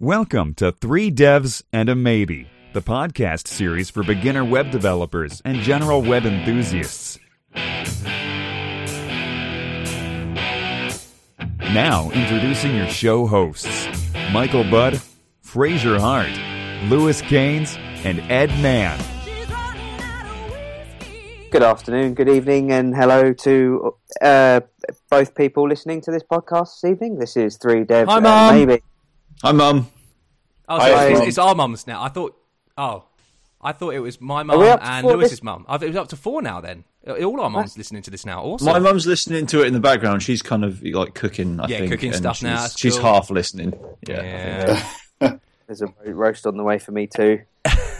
Welcome to Three Devs and a Maybe, the podcast series for beginner web developers and general web enthusiasts. Now, introducing your show hosts Michael Budd, Fraser Hart, Lewis Caines, and Ed Mann. Good afternoon, good evening, and hello to uh, both people listening to this podcast this evening. This is Three Devs Hi, and Mum. Maybe. Hi, Mum. Oh, Hi, so it's, Mum. it's our mums now. I thought. Oh, I thought it was my we mum up to and four Lewis's this- mum. I thought it was up to four now. Then all our mums listening to this now. Awesome. My mum's listening to it in the background. She's kind of like cooking, I Yeah, think. cooking and stuff she's, now, that's She's cool. half listening. Yeah. Yeah. There's a roast on the way for me too.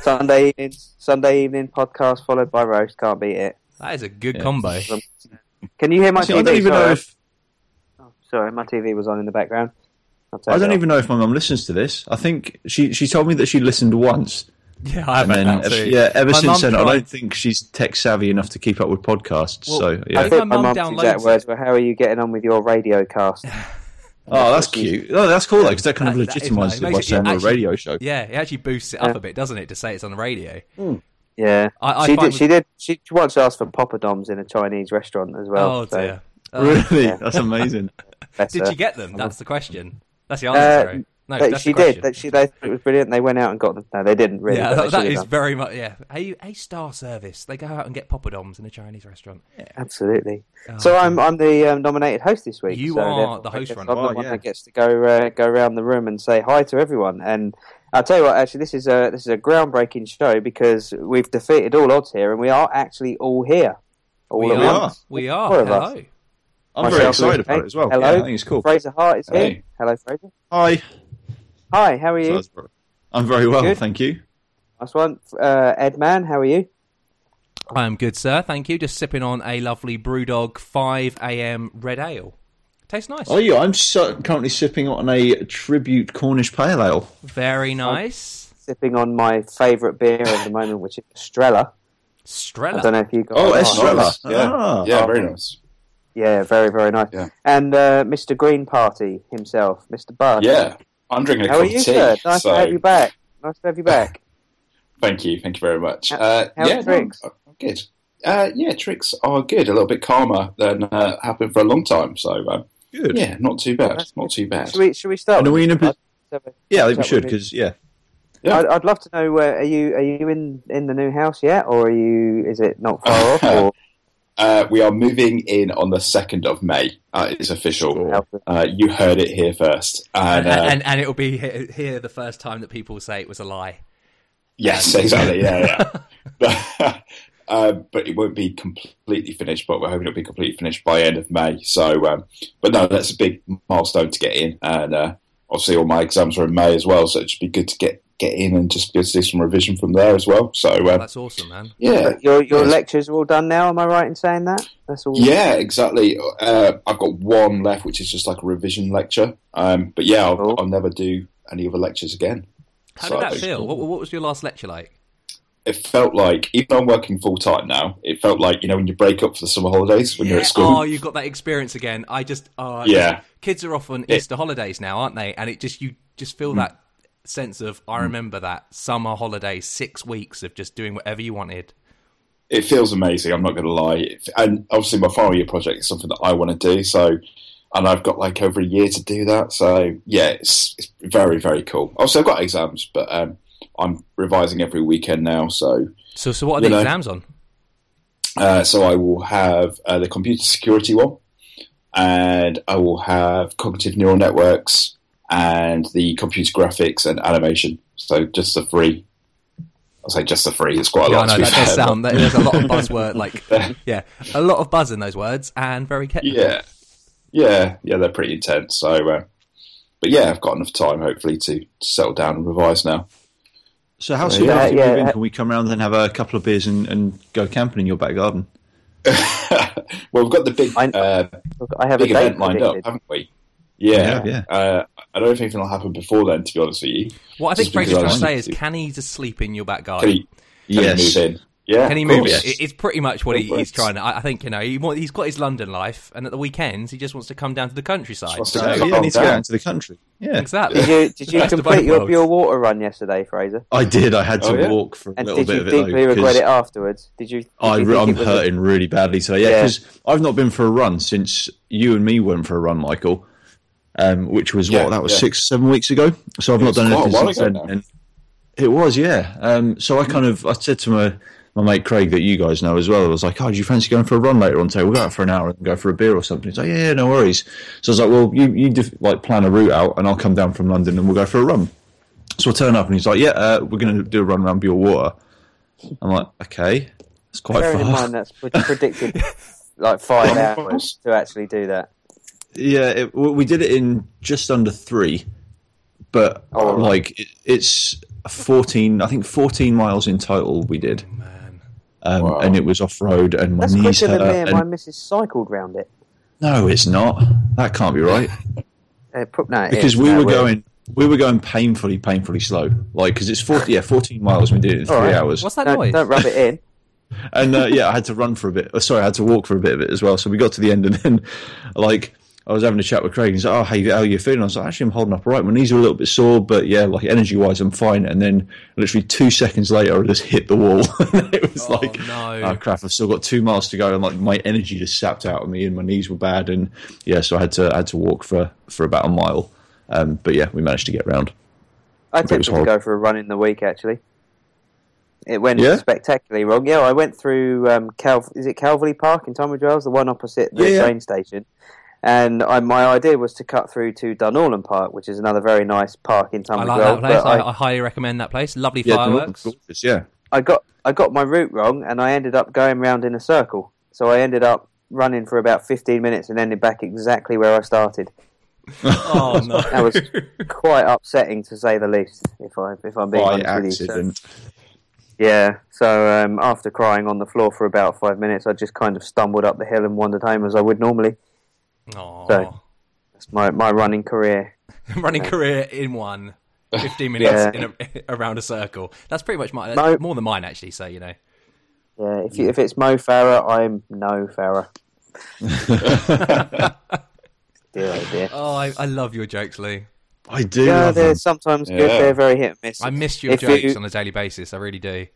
Sunday evening, Sunday evening podcast followed by roast. Can't beat it. that is a good Yeah. combo. Can you hear my See, TV? I don't even sorry, know if oh, sorry, my TV was on in the background. I'll I turn don't it even know if my mum listens to this. I think she she told me that she listened once, Yeah, I and bet then that yeah, ever My since then, I don't think she's tech savvy enough to keep up with podcasts. Well, so yeah. think think my my mum mum's downloads exact it. words were, "How are you getting on with your radio cast?" Oh, that's cute. Oh, that's cool. Though, because that kind of That- that is legitimises nice. it It by it saying we're a radio show. Yeah, it actually boosts it up Yeah. a bit, doesn't it, to say it's on the radio? Yeah, I- I she find did. She did. She once asked for poppadoms in a Chinese restaurant as well. oh so dear. Uh, Really, Yeah. that's amazing. bless did her. you get them? That's the question. That's the Uh, answer. sorry. no, But that's she the did. That she they it was brilliant. They went out and got them. No, they didn't really. yeah, but that, they that should is have done. very much. Yeah, a a star service. They go out and get poppadoms in a Chinese restaurant. absolutely. Oh, So I'm I'm the um, nominated host this week. You so are the I host guess runner. I'm the one yeah. that gets to go uh, go around the room and say hi to everyone. And I'll tell you what, actually, this is a this is a groundbreaking show because we've defeated all odds here, and we are actually all here. All we are. once. We Four are. of us. Hello. I'm very excited Lewis about it as well. Hello. Yeah, I think it's cool. Fraser Hart is here. Hello, Fraser. Hi. Hi, how are you? I'm very well, Good. thank you. Nice one. Uh, Ed Mann, how are you? I am good, sir. Thank you. Just sipping on a lovely BrewDog 5 a.m. red ale. Tastes nice. Oh, yeah, I'm su- currently sipping on a tribute Cornish Pale Ale. Very nice. Sipping on my favourite beer at the moment, which is Estrella. Estrella? I don't know if you got Oh, that. Estrella. Yeah. Ah. yeah, very nice. Yeah, very, very nice. Yeah. And uh, Mr. Green Party himself, Mr. Budd. Yeah, I'm drinking a How are you, of tea. sir? Nice so to have you back. Nice to have you back. thank you, thank you very much. How- Uh, how's yeah, tricks? I'm good. Uh, yeah, tricks are good. A little bit calmer than uh, happened for a long time. So uh, Good. yeah, not too bad. That's Not too bad. Should we, should we start? And are we in a bit- Yeah, I think we should, because, yeah. Yeah. I'd, I'd love to know. Uh, are you are you in in the new house yet, or are you? Is it not far off? Or Uh, we are moving in on the second of May. Uh, it's official. Uh, you heard it here first. And, And, uh, and, and it'll be here, here the first time that people say it was a lie. yes, exactly. Yeah, yeah. but, uh, but it won't be completely finished. But we're hoping it'll be completely finished by end of May. So, um, but no, that's a big milestone to get in. And uh, obviously, all my exams are in May as well. So it should be good to get get in and just be able to do some revision from there as well. So, uh, That's awesome, man. yeah. your your Yes. lectures are all done now. Am I right in saying that? That's all. Yeah, exactly. Uh, I've got one left, which is just like a revision lecture. Um, but yeah, I'll, Cool. I'll never do any other lectures again. How So did that feel? cool. What, what was your last lecture like? It felt like, even though I'm working full time now, it felt like you know when you break up for the summer holidays when you're at school. Oh, you've got that experience again. I just, uh, Yeah. Kids are off on It- Easter holidays now, aren't they? And it just, you just feel Hmm. that sense of, I remember that summer holiday, six weeks of just doing whatever you wanted. It feels amazing. I'm not going to lie. And obviously, my final year project is something that I want to do. So, and I've got like over a year to do that. So yeah, it's, it's very very cool. Also, I've got exams, but um, I'm revising every weekend now. So So, so what are the know. exams on? Uh, so I will have uh, the computer security one, and I will have cognitive neural networks and the computer graphics and animation. So just the three. I'll say just the three. It's quite a Yeah, I lot. know to be that does sound. but- There's a lot of buzzword, like yeah, a lot of buzz in those words, and very technical. yeah, yeah, yeah. They're pretty intense. So, uh, but yeah, I've got enough time hopefully to, to settle down and revise now. So how Yeah, soon after you yeah, move in uh, can we come around and have a couple of beers and, and go camping in your back garden? well, we've got the big I- uh, I have big a date event lined up, haven't we? Yeah, Yeah, Uh, I don't know if anything will happen before then. To be honest with you, What I think Just because Fraser's trying to say is, can he just sleep in your back can garden? he, can he Yes. move in? Yeah, Can he move course. it? It- It's pretty much what he, he's trying to. I I think you know he, want- he's got his London life, and at the weekends he just wants to come down to the countryside. wants to So. Yeah, Calm you need to get down. out into the country. Yeah, exactly. Did you did you complete both your water run yesterday, Fraser? I did. I had oh, to Oh, yeah? walk for a And little did bit you of it deeply though. regret 'cause it afterwards? Did you? Did I, you I'm it was a- hurting really badly today. Yeah, Yeah. because I've not been for a run since you and me went for a run, Michael. Um, which was Yeah, what that was yeah. six, seven weeks ago. So I've It not done anything since then. And it was, yeah. Um, so I kind of I said to my my mate Craig that you guys know as well. I was like, "Oh, do you fancy going for a run later on today? We'll go out for an hour and go for a beer or something." He's like, "Yeah, yeah, no worries." So I was like, "Well, you you def- like plan a route out, and I'll come down from London and we'll go for a run." So I turn up and he's like, "Yeah, uh, we're going to do a run around Bewl Water." I'm like, "Okay, that's quite Bearing in mind that's predicted like five Five hours to actually do that. Yeah, it, we did it in just under three, but Oh, right. like it, it's fourteen. I think fourteen miles in total. We did, Man. um, Wow. and it was off road, and my That's knees quicker hurt. than me and and- my missus cycled round it. no, it's not. That can't be right Uh, put- no, because is. we No, were we're- going. We were going painfully, painfully slow. Like because it's forty. Yeah, fourteen miles. We did it in three All right. hours. What's that Don't, noise? don't rub it in. and uh, yeah, I had to run for a bit. oh, Sorry, I had to walk for a bit of it as well. So we got to the end, and then like I was having a chat with Craig. And he's like, "Oh, how you, how you feeling?" I was like, "Actually, I'm holding up all right. My knees are a little bit sore, but yeah, like energy wise, I'm fine." And then literally two seconds later, I just hit the wall. it was Oh, like, no. "Oh crap! I've still got two miles to go," and like my energy just sapped out of me, and my knees were bad. And yeah, so I had to I had to walk for for about a mile. Um, but yeah, we managed to get round. I it was attempted to go for a run in the week. Actually, it went Yeah? spectacularly wrong. Yeah, I went through um, Cal- is it Calverley Park in Tunbridge Wells, the one opposite the Yeah, yeah. train station. And I, my idea was to cut through to Dunorlan Park, which is another very nice park in I Tunbridge like Wells. that place. I, I, I highly recommend that place. Lovely Yeah, fireworks. gorgeous, yeah. I got I got my route wrong, and I ended up going round in a circle. So I ended up running for about 15 minutes and ended back exactly where I started. Oh no! That was quite upsetting to say the least. If I if I'm being By honest with you. So- accident. Yeah. So um, after crying on the floor for about five minutes, I just kind of stumbled up the hill and wandered home as I would normally. Aw. So- That's my my running career. running career in one. 15 minutes Yeah. in a, around a circle. That's pretty much my, that's No. more than mine actually. So you know, Yeah. If you, if it's Mo Farah, I'm no Farah. Dear oh dear. oh, I, I love your jokes, Lee. I do. Yeah, love they're them. sometimes good. They're very hit and miss. I miss your If jokes you- on a daily basis. I really do.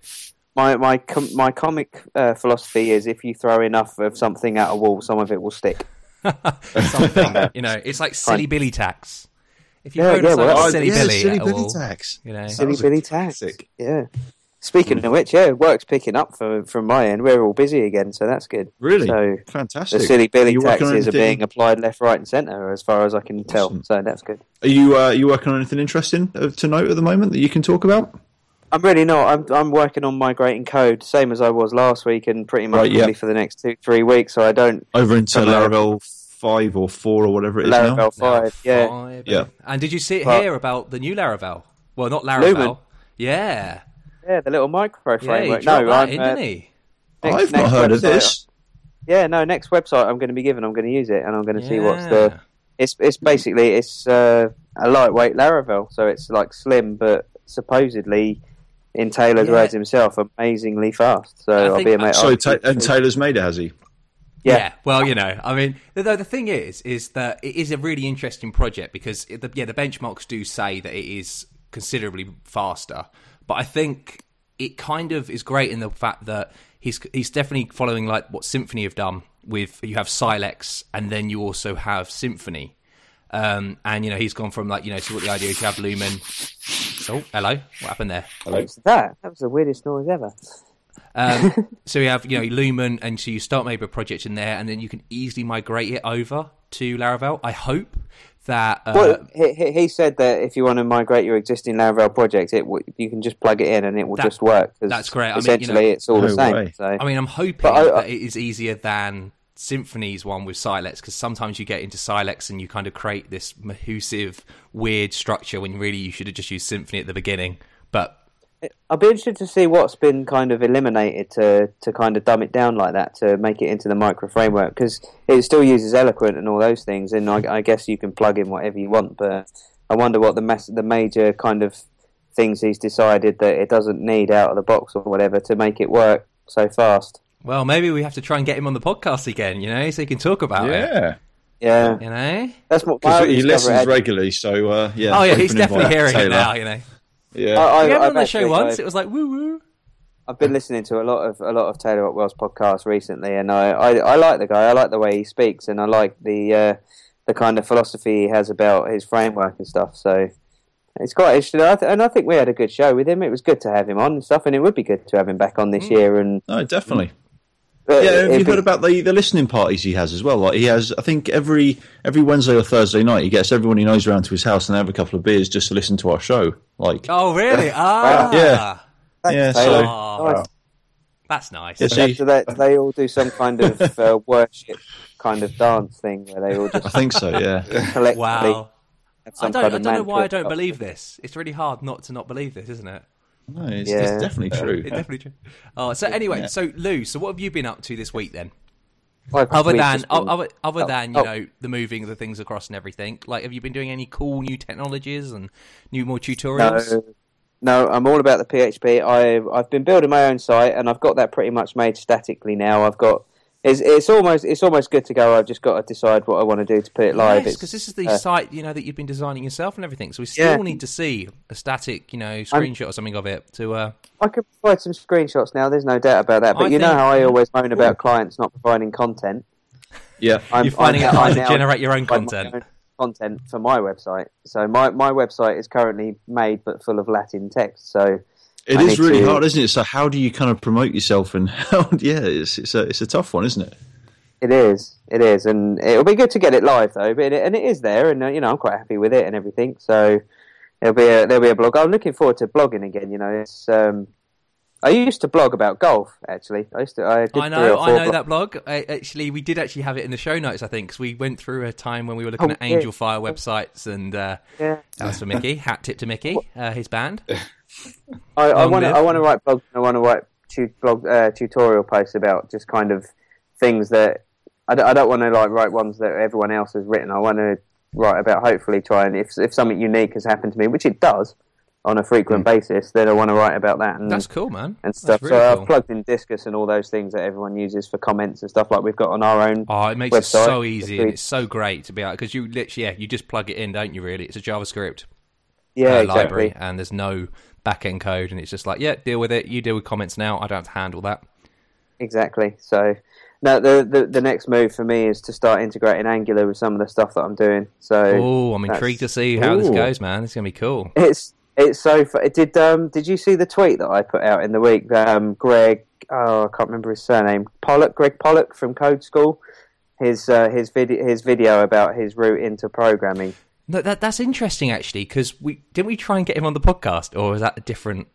My my com- my comic uh, philosophy is if you throw enough of something at a wall, some of it will stick. Something, you know, it's like silly Billy tax. If you Yeah, throw yeah, well, like I- silly yeah, Billy, silly at a Billy wall, tax. you know, Silly Billy tax. Yeah. Speaking of which, yeah, work's picking up for, from my end. We're all busy again, so that's good. Really? So Fantastic. the silly Billy you working taxes are being applied left, right, and centre, as far as I can tell. So that's good. Are you uh, you working on anything interesting uh, to note at the moment that you can talk about? I'm really not. I'm I'm working on migrating code, same as I was last week, and pretty much Right, yeah. probably for the next two three weeks. So I don't Over into Laravel five or four or whatever it is now. Laravel five. Yeah, Five. Yeah. And did you see it Well- here about the new Laravel? Well, not Laravel. Lumen. Yeah. yeah, the little micro Yeah, he framework. dropped no, that I'm, in, uh, didn't he? next- I've not heard of this. Yeah, no, next website I'm going to be given, I'm going to use it, and I'm going to see what's Yeah. the. It's it's basically it's uh, a lightweight Laravel, so it's like slim, but supposedly, in Taylor's Yeah. words himself, amazingly fast. So I I'll think- be a mate. So ta- and Taylor's made it, has he? Yeah. Well, you know, I mean, though the thing is, is that it is a really interesting project because the, yeah, the benchmarks do say that it is considerably faster, but I think it kind of is great in the fact that he's he's definitely following like what Symfony have done with you have Silex and then you also have Symfony. Um, and you know he's gone from like you know so what the idea is you have Lumen. Oh, hello, what happened there? Hello. What's that? That was the weirdest noise ever. Um, so you have you know Lumen, and so you start maybe a project in there, and then you can easily migrate it over to Laravel. I hope that uh, well, he, he- he said that if you want to migrate your existing Laravel project, it w- you can just plug it in and it will That- just work. 'cause that's great. I mean, you Essentially, know- it's all the same. way. So I mean, I'm hoping I- I- that it is easier than Symfony's one with Silex because sometimes you get into Silex and you kind of create this mahusive, weird structure when really you should have just used Symphony at the beginning. But I'll be interested to see what's been kind of eliminated to to kind of dumb it down like that to make it into the micro framework because it still uses Eloquent and all those things, and I, I guess you can plug in whatever you want. But I wonder what the mass, the major kind of things he's decided that it doesn't need out of the box or whatever to make it work so fast. Well, maybe we have to try and get him on the podcast again, you know, so he can talk about it. Yeah, Yeah, You know? that's what because he listens had- regularly. So uh, yeah. Oh yeah, he's definitely invite hearing it now, you know. Yeah, I, I, We had I've on the show once, I've- it was like woo woo. I've been listening to a lot of a lot of Taylor Otwell's podcasts recently, and I, I, I like the guy. I like the way he speaks, and I like the uh, the kind of philosophy he has about his framework and stuff. So it's quite interesting, I th- and I think we had a good show with him. It was good to have him on and stuff, and it would be good to have him back on this Mm. year. And no, definitely. Uh, Yeah, have you it'd heard about the, the listening parties he has as well? Like he has, I think every every Wednesday or Thursday night, he gets everyone he knows around to his house and they have a couple of beers just to listen to our show. Like, Oh really? Ah Yeah. Thanks, yeah, so- Oh, Nice. that's nice. Yeah, So see- do they, they all do some kind of uh, worship kind of dance thing where they all I think so. Yeah, collectively Wow. I don't, kind I don't know why I don't believe this. It's really hard not to not believe this, isn't it? No, it's, Yeah. it's definitely true. It's definitely true. Oh, so anyway, so Lou, so what have you been up to this week then? I've Other than been- other, other Oh, than you oh. know the moving the things across and everything, like have you been doing any cool new technologies and new more tutorials? No, no, I'm all about the PHP. I've I've been building my own site, and I've got that pretty much made statically now. I've got it's it's almost it's almost good to go. I've just got to decide what I want to do to put it live. Yes, because this is the uh, site you know that you've been designing yourself and everything. So we still Yeah. need to see a static, you know, screenshot or something of it to. uh I can provide some screenshots now. There's no doubt about that. But I you know how I always moan about clients not providing content. Yeah, I'm, You're finding I'm it hard to generate your own content. own content for my website. So my my website is currently made but full of Latin text. So it I is really to- hard, isn't it? So how do you kind of promote yourself and how? Yeah, it's it's a it's a tough one, isn't it? It is, it is, and it'll be good to get it live though. But it, and it is there, and uh, you know I'm quite happy with it and everything. So there'll be a there'll be a blog. I'm looking forward to blogging again. You know, it's um, I used to blog about golf actually. I used to. I, did I three know, or I know blo- that blog. I, actually, we did actually have it in the show notes, I think, because we went through a time when we were looking Oh, at yeah. Angel Fire websites, and uh, Yeah, that was for Mickey. Hat tip to Mickey, uh, his band. I want to. I want to write blog. I want to write tu- blog uh, tutorial posts about just kind of things that I don't, I don't want to like write ones that everyone else has written. I want to write about hopefully try and if if something unique has happened to me, which it does on a frequent basis, then I want to write about that and That's cool, man. and stuff. really so cool. I've plugged in Disqus and all those things that everyone uses for comments and stuff like we've got on our own. Oh, it makes it so easy and It's so great to be able because you literally, yeah, you just plug it in, don't you? Really, it's a JavaScript yeah, uh, exactly. library, and there's no back end code, and it's just like, yeah, deal with it. You deal with comments now. I don't have to handle that. Exactly. So, now the, the the next move for me is to start integrating Angular with some of the stuff that I'm doing. So, Oh, I'm intrigued to see how this goes, man. It's gonna be cool. It's it's so. fu- Did um did you see the tweet that I put out in the week? Um, Greg, oh, I can't remember his surname. Pollack, Greg Pollack from Code School. His uh, his video his video about his route into programming. No, that that's interesting actually because we didn't we try and get him on the podcast, or was that a different?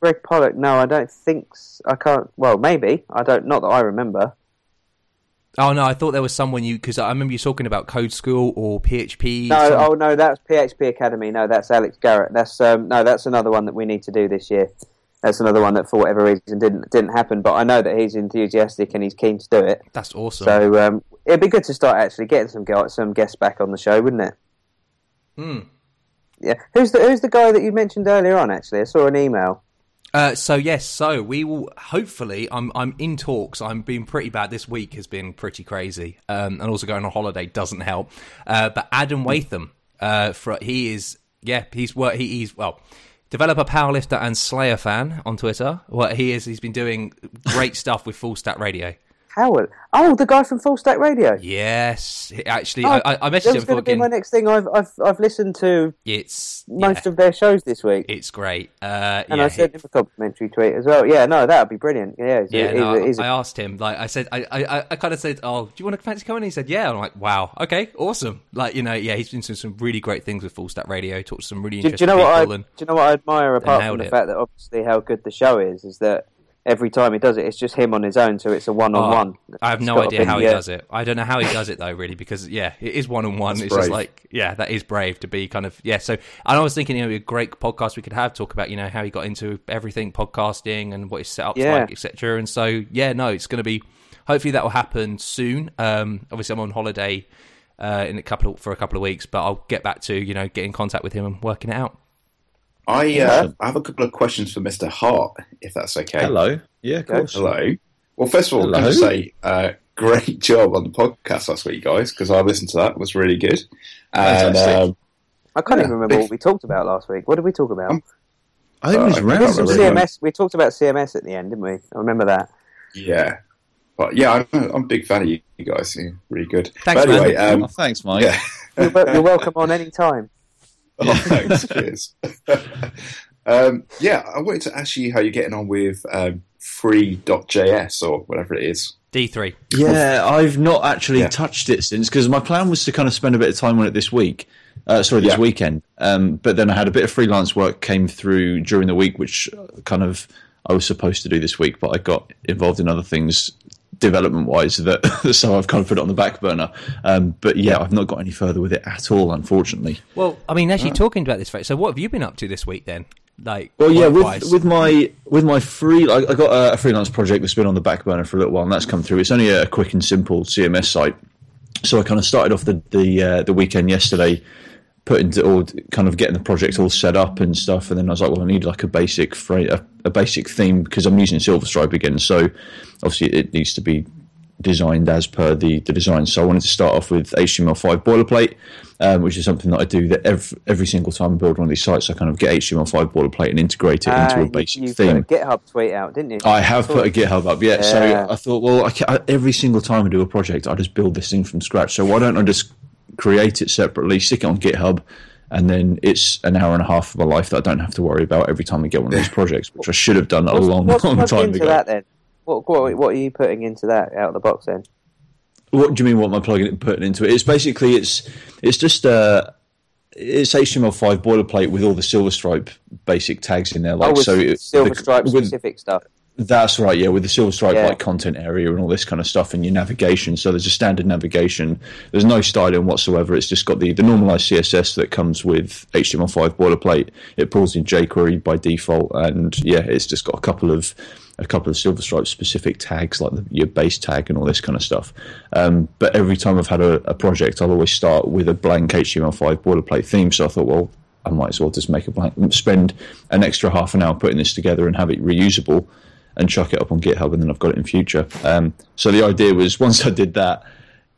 Greg Pollack. No, I don't think. I can't. Well, maybe I don't. Not that I remember. Oh no, I thought there was someone you because I remember you talking about Code School or PHP. No, some- oh no, that's PHP Academy. No, that's Alex Garrett. That's um, no, that's another one that we need to do this year. That's another one that, for whatever reason, didn't didn't happen. But I know that he's enthusiastic and he's keen to do it. that's awesome. So um, it'd be good to start actually getting some some guests back on the show, wouldn't it? Hmm. Yeah. Who's the Who's the guy that you mentioned earlier on? Actually, I saw an email. Uh, so yes, so we will hopefully. I'm I'm in talks. I'm being pretty bad. This week has been pretty crazy, um, and also going on holiday doesn't help. Uh, but Adam Wathan, uh, for, he is yeah, he's what he, he's well. Developer, powerlifter, and Slayer fan on Twitter. What he is, he's been doing great stuff with Full Stack Radio. Howard. Oh, the guy from Full Stack Radio. Yes, actually, Oh, I, I, I messaged him going to be my next thing. I've I've I've listened to It's most yeah, of their shows this week. it's great. Uh, and yeah, I sent him a complimentary tweet as well. Yeah, no, that would be brilliant. Yeah, Yeah, no, a- I asked him. Like I said, I, I, I kind of said, "Oh, do you want to fancy coming?" He said, "Yeah." I'm like, "Wow, okay, awesome." Like you know, yeah, he's been doing some really great things with Full Stack Radio. Talked to some really do, do interesting you know what I people. do you know what I admire apart from the it. fact that obviously how good the show is is that every time he does it, it's just him on his own, so it's a one on one. Oh, I have no idea how he does it. I don't know how he does it though, really, because yeah, it is one on one. It's just like yeah, that is brave to be kind of yeah. So and I was thinking you know, it'd be a great podcast we could have talk about you know how he got into everything podcasting and what his setup's Yeah. like, etc. And so yeah, no, it's going to be hopefully that will happen soon. Um, obviously, I'm on holiday uh, in a couple of, for a couple of weeks, but I'll get back to you know get in contact with him and working it out. I, Yeah. uh, I have a couple of questions for Mr. Hart, if that's okay. Hello. Yeah, of course. Hello. Well, first of all, can I Hello. say uh, great job on the podcast last week, guys, because I listened to that. It was really good. And um, I can't Yeah, even remember big- what we talked about last week. What did we talk about? Um, I think it was Uh, I random. can't really. CMS. We talked about CMS at the end, didn't we? I remember that. yeah. But yeah, I'm, I'm a big fan of you guys. You're really good. Thanks, but anyway, Oh, um, thanks, Mike. yeah. You're, you're welcome on any time. Oh, thanks. Cheers. um, yeah, I wanted to ask you how you're getting on with um, free.js or whatever it is. D3. Yeah, I've not actually Yeah. touched it since because my plan was to kind of spend a bit of time on it this week. Uh, sorry, this Yeah. weekend. Um, but then I had a bit of freelance work came through during the week, which uh, kind of I was supposed to do this week, but I got involved in other things development wise that so I've kind of put it on the back burner. Um, but yeah, I've not got any further with it at all, unfortunately. Well, I mean, actually talking about this, so what have you been up to this week then? Like, Well, yeah, with with my with my free, I, I got a, a freelance project that's been on the back burner for a little while, and that's come through. It's only a quick and simple CMS site, so I kind of started off the the uh, the weekend yesterday, putting to all kind of getting the project all set up and stuff, and then I was like, well, I need like a basic fra- a, a basic theme because I'm using Silver Stripe again, so obviously it needs to be designed as per the, the design. So I wanted to start off with HTML5 boilerplate, um, which is something that I do that every, every single time I build one of these sites, I kind of get HTML5 boilerplate and integrate it into Ah, a basic you theme. put a GitHub tweet out, didn't you? I have put a GitHub up, yeah. Yeah. So I thought, well, I ca every single time I do a project, I just build this thing from scratch. So why don't I just create it separately, stick it on GitHub, and then it's an hour and a half of my life that I don't have to worry about every time I get one of these projects, which I should have done a long, what's long time into ago. that then? What, what what are you putting into that out of the box then? What do you mean? What am I plugging it, putting into it? It's basically it's it's just uh it's HTML5 boilerplate with all the Silver Stripe basic tags in there. Like oh, so, it- Silver the- Stripe with- specific stuff. That's right, yeah, with the Silver Stripe Yeah. like content area and all this kind of stuff and your navigation. So there's a standard navigation. There's no styling whatsoever. It's just got the, the normalized CSS that comes with HTML5 boilerplate. It pulls in jQuery by default, and yeah, it's just got a couple of a couple of Silver Stripe specific tags like the, your base tag and all this kind of stuff. Um, but every time I've had a, a project, I'll always start with a blank HTML5 boilerplate theme. So I thought, well, I might as well just make a blank, spend an extra half an hour putting this together and have it reusable and chuck it up on GitHub, and then I've got it in future. Um, so the idea was once I did that,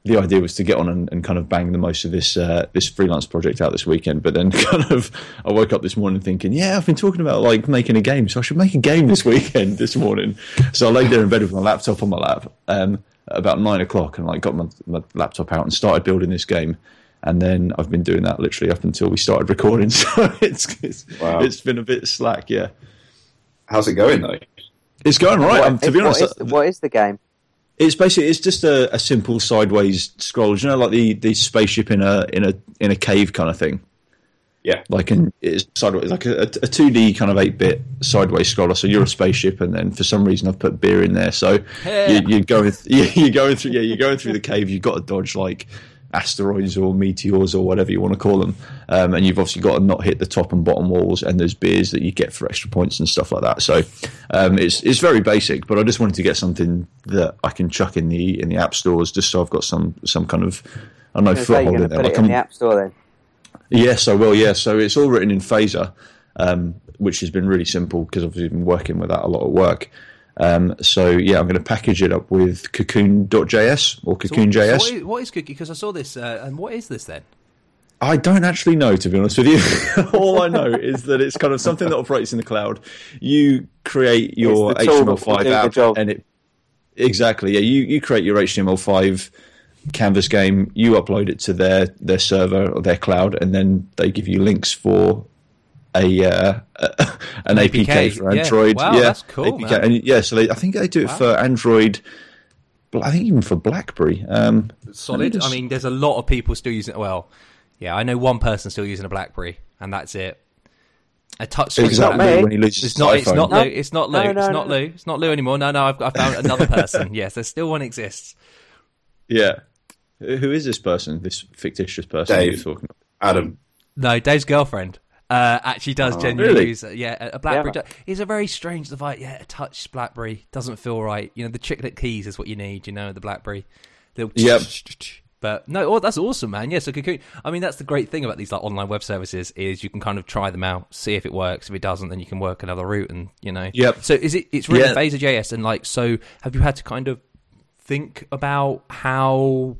the idea was to get on and, and kind of bang the most of this uh, this freelance project out this weekend. But then kind of I woke up this morning thinking, yeah, I've been talking about like making a game, so I should make a game this weekend. This morning, so I laid there in bed with my laptop on my lap um, about nine o'clock, and like got my, my laptop out and started building this game. And then I've been doing that literally up until we started recording. So it's it's, Wow. it's been a bit slack, yeah. How's it going though? It's going right. What- um, to be what honest, is the- what is the game? it's basically it's just a, a simple sideways scroll. You know, like the, the spaceship in a in a in a cave kind of thing. Yeah. Like in it's sideways, like a two D kind of eight bit sideways scroller. So you're a spaceship, and then for some reason I've put beer in there. So you, you're going, yeah, you're going through, yeah, you're going through the cave. You've got to dodge like asteroids or meteors or whatever you want to call them, um, and you've obviously got to not hit the top and bottom walls. And there's beers that you get for extra points and stuff like that. So um, it's it's very basic, but I just wanted to get something that I can chuck in the in the app stores, just so I've got some some kind of I don't know saying foothold in there. put Like it in I'm- the App Store then. Yes, I will. Yeah, so it's all written in Phaser, um, which has been really simple because I've been working with that a lot at work. Um, so yeah, I'm going to package it up with Cocoon.js or So Cocoon.js. what is, what is Cookie? Because I saw this, uh, and what is this then? I don't actually know, to be honest with you. All I know is that it's kind of something that operates in the cloud. You create your It's the tool that will do HTML5 app, and it exactly yeah. You you create your HTML5 canvas game. You upload it to their their server or their cloud, and then they give you links for a uh, an APK, APK, for yeah. Android. Wow, yeah, that's cool, APK. man. And yeah, so they, I think they do it for Android. but I think even for BlackBerry. Um, Solid. just- I mean, there's a lot of people still using. Well, yeah, I know one person still using a BlackBerry, and that's it. A touch screen. not me. when he loses It's not. his It's iPhone? not No. Lou. It's not Lou. No, no, it's no, not no. Lou. It's not Lou anymore. No, no. I've, I found another person. yes, there's still one exists. Yeah. Who who is this person? This fictitious person Dave. you're talking about? Adam. No, Dave's girlfriend uh, actually does genuinely Oh, really? use. Yeah, a- BlackBerry. Yeah. It's a very strange device. Yeah, a touch BlackBerry doesn't feel right. You know, the chiclet keys is what you need. You know, the BlackBerry. Little Yep. But no, oh, that's awesome, man. Yeah, so Cocoon. I mean, that's the great thing about these like online web services is you can kind of try them out, see if it works. If it doesn't, then you can work another route, and you know. Yep. So is it? It's written Yeah. Phaser.js, and like, so have you had to kind of think about how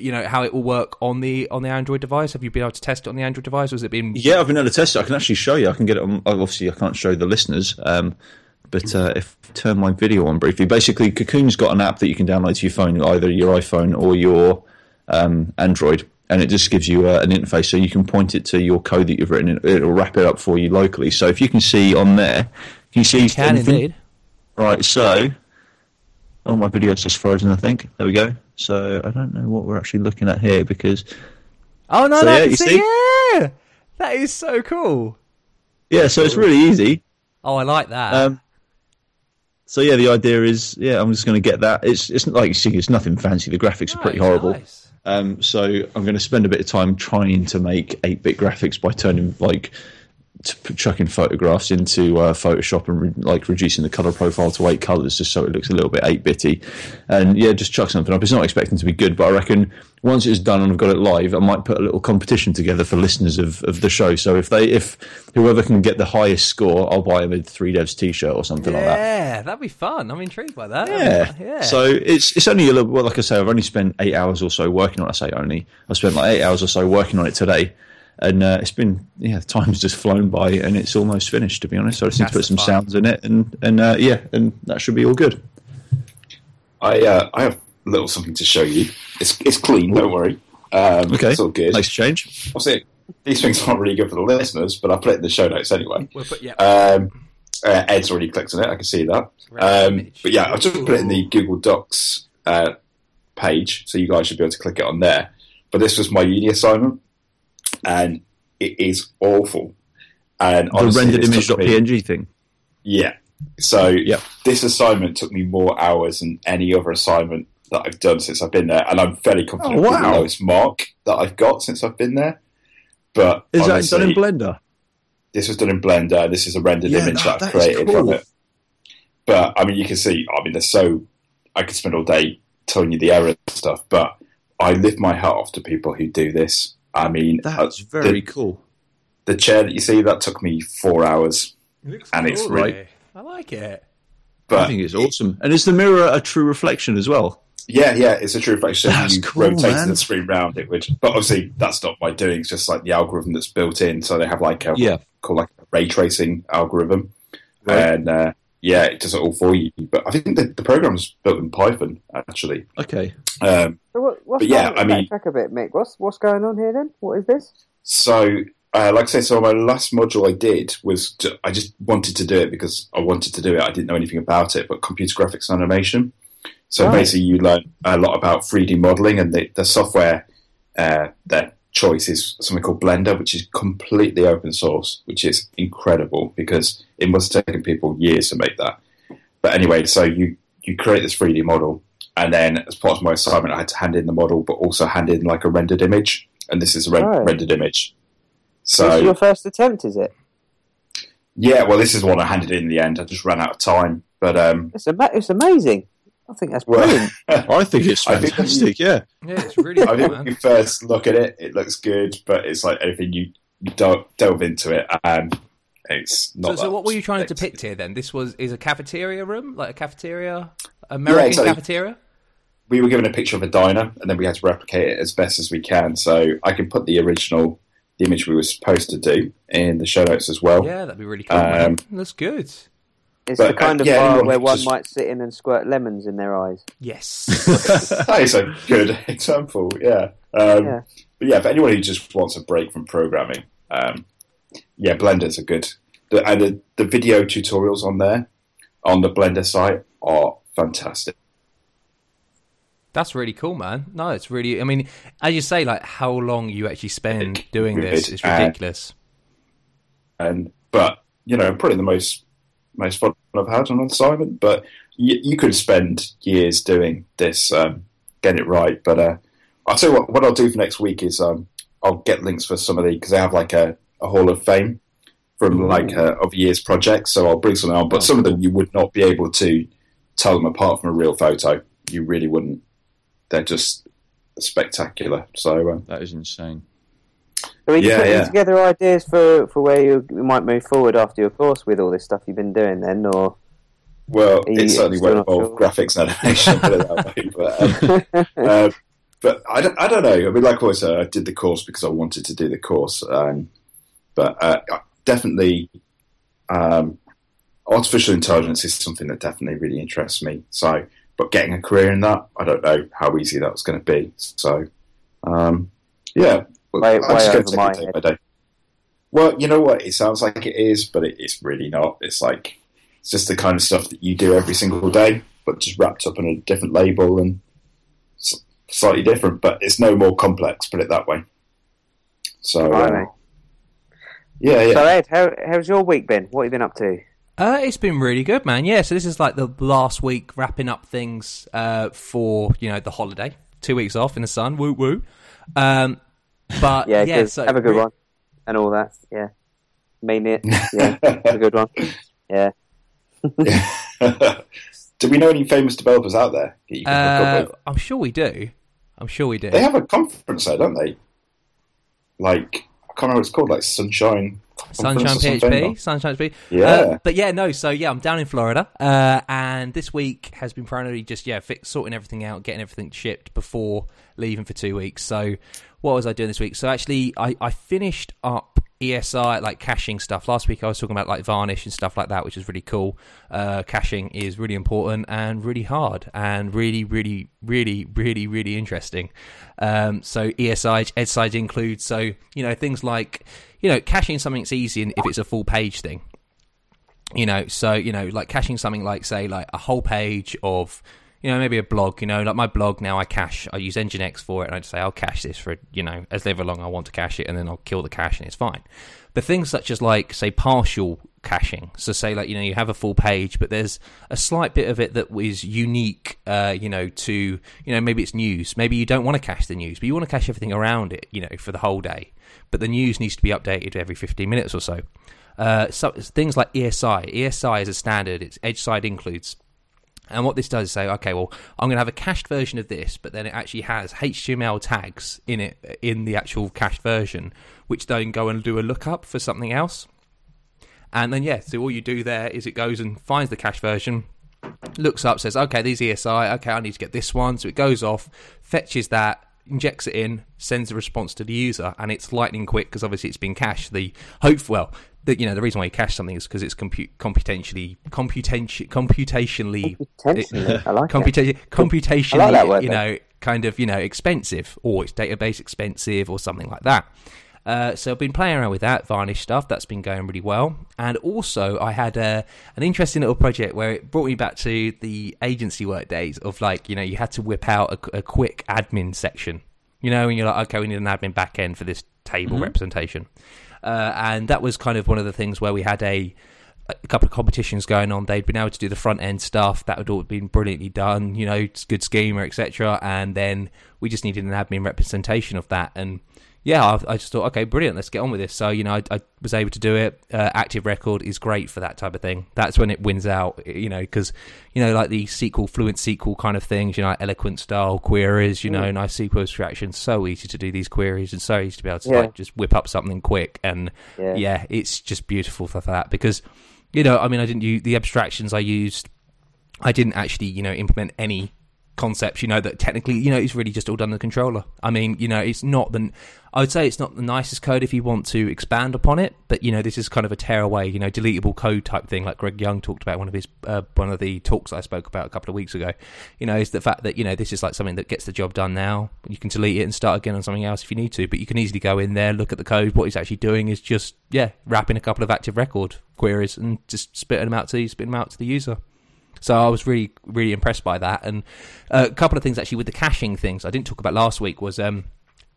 you know how it will work on the on the Android device? Have you been able to test it on the Android device, or has it been? Yeah, I've been able to test it. I can actually show you. I can get it on. Obviously, I can't show the listeners. Um, but uh, if I turn my video on briefly, basically, Cocoon's got an app that you can download to your phone, either your iPhone or your um, Android, and it just gives you uh, an interface so you can point it to your code that you've written. It- It'll wrap it up for you locally. So if you can see on there, can you see? Can anything? indeed. Right. So, oh, my video's just frozen. I think. There we go. So I don't know what we're actually looking at here because Oh no, So, no, yeah, you see, see? yeah, that is so cool. yeah, so it's really easy. Oh, I like that. Um, so yeah, the idea is, yeah, I'm just going to get that. It's it's like you see, it's nothing fancy. The graphics are pretty horrible. nice. Um, so I'm going to spend a bit of time trying to make 8-bit graphics by turning like chucking photographs into uh, Photoshop and re- like reducing the color profile to eight colors just so it looks a little bit 8-bitty. And yeah, just chuck something up. It's not expecting to be good, but I reckon once it's done and I've got it live, I might put a little competition together for listeners of, of the show. So if they if whoever can get the highest score, I'll buy them a three devs t-shirt or something like that. Yeah, that'd be fun. I'm intrigued by that. Yeah. yeah. So it's it's only a little. Well, like I say, I've only spent eight hours or so working on. it. I say only. I spent like eight hours or so working on it today, and uh, it's been yeah, time's just flown by, and it's almost finished. To be honest, so I just need to put some fun. sounds in it, and and uh, yeah, and that should be all good. I uh, I have a little something to show you. It's it's clean. Don't worry. Um, Okay, it's all good. Nice change. Obviously, these things aren't really good for the listeners, but I put it in the show notes anyway. We'll put, yeah. Um, uh, Ed's already clicked on it. I can see that. Um, but yeah, I've just put it in the Google Docs uh, page, so you guys should be able to click it on there. But this was my uni assignment, and it is awful. And The honestly, rendered took me- image.png thing. yeah. So Yep. this assignment took me more hours than any other assignment that I've done since I've been there, and I'm fairly oh, confident Oh, with the lowest mark that I've got since I've been there. But Is that done in Blender? this was done in Blender. This is a rendered Yeah, image that- that, I've created cool. from it. But I mean, you can see. I mean, they're so. I could spend all day telling you the errors and stuff, but I lift my hat off to people who do this. I mean, That's uh, very the, cool. the chair that you see that took me four hours, looks and it's cool, really- though. I like it. But I think it's awesome. And is the mirror a true reflection as well? Yeah, yeah, it's a true reflection. That's you cool, rotated man. the screen round it would, but obviously that's not my doing. It's just like the algorithm that's built in. So they have like a Yeah. called like a ray tracing algorithm, Right. and uh, yeah, it does it all for you. But I think the, the program's built in Python actually. Okay. Um, So what, what's But yeah, I mean- backtrack a bit, Mick. What's what's going on here then? What is this? so uh, like I say, so my last module I did was to, I just wanted to do it because I wanted to do it. I didn't know anything about it, but computer graphics and animation. So Right. basically, you learn a lot about 3D modeling, and the, the software uh, their choice is something called Blender, which is completely open source, which is incredible because it must have taken people years to make that. But anyway, so you you create this 3D model, and then as part of my assignment, I had to hand in the model, but also hand in like a rendered image, and this is a ren- Right. rendered image. this is So your first attempt, is it? yeah, well, this is what I handed in, in the end. I just ran out of time, but um, It's ama- it's amazing. I think that's well, brilliant. I think it's I think- fantastic. yeah. Yeah, it's really I cool, think when you first look at it, it looks good, but it's like anything you don't delve into it, and it's not. So, so what were you trying to depict here then? This was is a cafeteria room, like a cafeteria, American exactly. cafeteria. We were given a picture of a diner, and then we had to replicate it as best as we can. So I can put the original, the image we were supposed to do, in the show notes as well. Yeah, that'd be really cool. man. Um, Looks good. It's But, the kind uh, of yeah, bar where one just- might sit in and squirt lemons in their eyes. Yes. that is a good example. Yeah. Um, Yeah. But yeah, for anyone who just wants a break from programming, um, yeah, Blender's a good. The, and the, the video tutorials on there, on the Blender site, are fantastic. That's really cool, man. No, it's really. I mean, as you say, like how long you actually spend doing this is, ridiculous. And but you know, probably the most most fun I've had on an assignment. But you, you could spend years doing this, um, getting it right. But uh, I'll tell you what. What I'll do for next week is um, I'll get links for some of the because they have like a, a Hall of Fame from like uh, of years projects. So I'll bring some on. But some of them you would not be able to tell them apart from a real photo. You really wouldn't. They're just spectacular. So um, That is insane. So are you Yeah, putting yeah. together ideas for, for where you might move forward after your course with all this stuff you've been doing then, or well, you it certainly still won't not involve sure? graphics and animation, put it that way. But, um, uh, but I don't, I don't know. I mean, like I always said, I did the course because I wanted to do the course. Um, but uh, definitely, um, artificial intelligence is something that definitely really interests me. So, but getting a career in that, I don't know how easy that's going to be. So, um, yeah, well, Way- I'm way just gonna over take my it day by day. Well, you know what? It sounds like it is, but it, it's really not. It's like it's just the kind of stuff that you do every single day, but just wrapped up in a different label and slightly different. But it's no more complex. Put it that way. So, uh. Yeah, yeah. So Ed, how, how's your week been? What have you been up to? Uh, it's been really good, man. Yeah, so this is like the last week wrapping up things uh, for you know the holiday. Two weeks off in the sun, woo woo. Um, but Yeah, yeah, so have a good re- one and all that. Yeah, mean it. Yeah, have a good one. Yeah. do we know any famous developers out there that you can Uh. I'm sure we do. I'm sure we do. They have a conference there, don't they? Like I can't remember what it's called, like Sunshine. Sunshine Conference or something, PHP, Sunshine PHP. Yeah. Uh, but yeah, no. So yeah, I'm down in Florida, uh, and this week has been primarily just yeah, fix, sorting everything out, getting everything shipped before leaving for two weeks. So what was I doing this week? So actually, I, I finished up ESI like caching stuff. Last week I was talking about like varnish and stuff like that, which is really cool. Uh, caching is really important and really hard and really, really, really, really, really interesting. Um, so ESI, Edge Side includes so you know things like you know caching something's easy if it's a full page thing you know so you know like caching something like say like a whole page of you know maybe a blog you know like my blog now i cache i use nginx for it and i just say i'll cache this for you know as ever long i want to cache it and then i'll kill the cache and it's fine but things such as like say partial caching so say like you know you have a full page but there's a slight bit of it that is unique uh you know to you know maybe it's news maybe you don't want to cache the news but you want to cache everything around it you know for the whole day but the news needs to be updated every 15 minutes or so uh, so things like ESI. ESI is a standard. It's edge side includes. And what this does is say, okay, well, I'm going to have a cached version of this, but then it actually has HTML tags in it in the actual cached version, which then go and do a lookup for something else. And then yeah, so all you do there is it goes and finds the cached version, looks up, says, okay, these ESI, okay, I need to get this one. So it goes off, fetches that, injects it in, sends a response to the user, and it's lightning quick because obviously it's been cached. The hope, well, the, you know, the reason why you cache something is because it's compute computationally, computation, computationally, Potentially, I like it. computationally, like word, you though. know, kind of, you know, expensive, or it's database expensive, or something like that. Uh, so I've been playing around with that varnish stuff. That's been going really well. And also, I had uh, an interesting little project where it brought me back to the agency work days of like, you know, you had to whip out a, a quick admin section. You know, and you're like, okay, we need an admin back end for this table representation. Uh, and that was kind of one of the things where we had a a couple of competitions going on. They'd been able to do the front end stuff that had all been brilliantly done, you know, good schema, etc. And then we just needed an admin representation of that. And yeah, I, I just thought, okay, brilliant, let's get on with this. So you know, I, I was able to do it. Uh, Active Record is great for that type of thing. That's when it wins out, you know, because you know, like the SQL, fluent SQL kind of things, you know, like eloquent style queries, you know, nice SQL extraction. So easy to do these queries and so easy to be able to Yeah. like just whip up something quick. And Yeah. yeah, it's just beautiful for that because you know, I mean, I didn't use the abstractions I used. I didn't actually, you know, implement any concepts. You know that technically, you know, it's really just all done in the controller. I mean, you know, it's not the. I would say it's not the nicest code if you want to expand upon it, but you know, this is kind of a tearaway, you know, deletable code type thing, like Greg Young talked about one of his uh, one of the talks I spoke about a couple of weeks ago. You know, is the fact that you know this is like something that gets the job done now. You can delete it and start again on something else if you need to, but you can easily go in there, look at the code. What it's actually doing is just yeah, wrapping a couple of active record queries and just spitting them out to spitting them out to the user. So I was really, really impressed by that. And uh, a couple of things actually with the caching things I didn't talk about last week was um,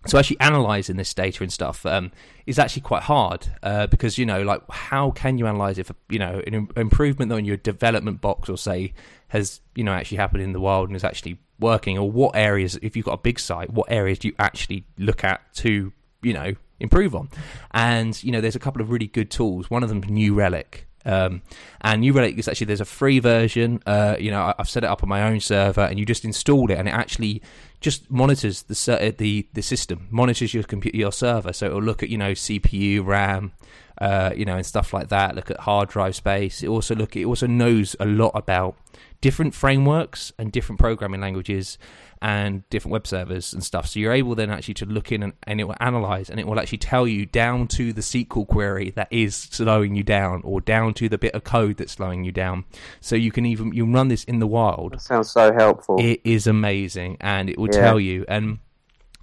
so actually analyzing this data and stuff um, is actually quite hard uh, because you know like how can you analyze if you know an im- improvement on your development box or say has you know actually happened in the wild and is actually working or what areas if you've got a big site what areas do you actually look at to you know improve on and you know there's a couple of really good tools one of them new relic um, and New Relic is actually there's a free version. Uh, you know, I- I've set it up on my own server, and you just install it, and it actually just monitors the uh, the the system, monitors your computer, your server. So it'll look at you know CPU, RAM, uh, you know, and stuff like that. Look at hard drive space. It also look. It also knows a lot about different frameworks and different programming languages and different web servers and stuff. So you're able then actually to look in and, and, it will analyze and it will actually tell you down to the SQL query that is slowing you down or down to the bit of code that's slowing you down. So you can even you run this in the wild. That sounds so helpful. It is amazing and it will Yeah. tell you and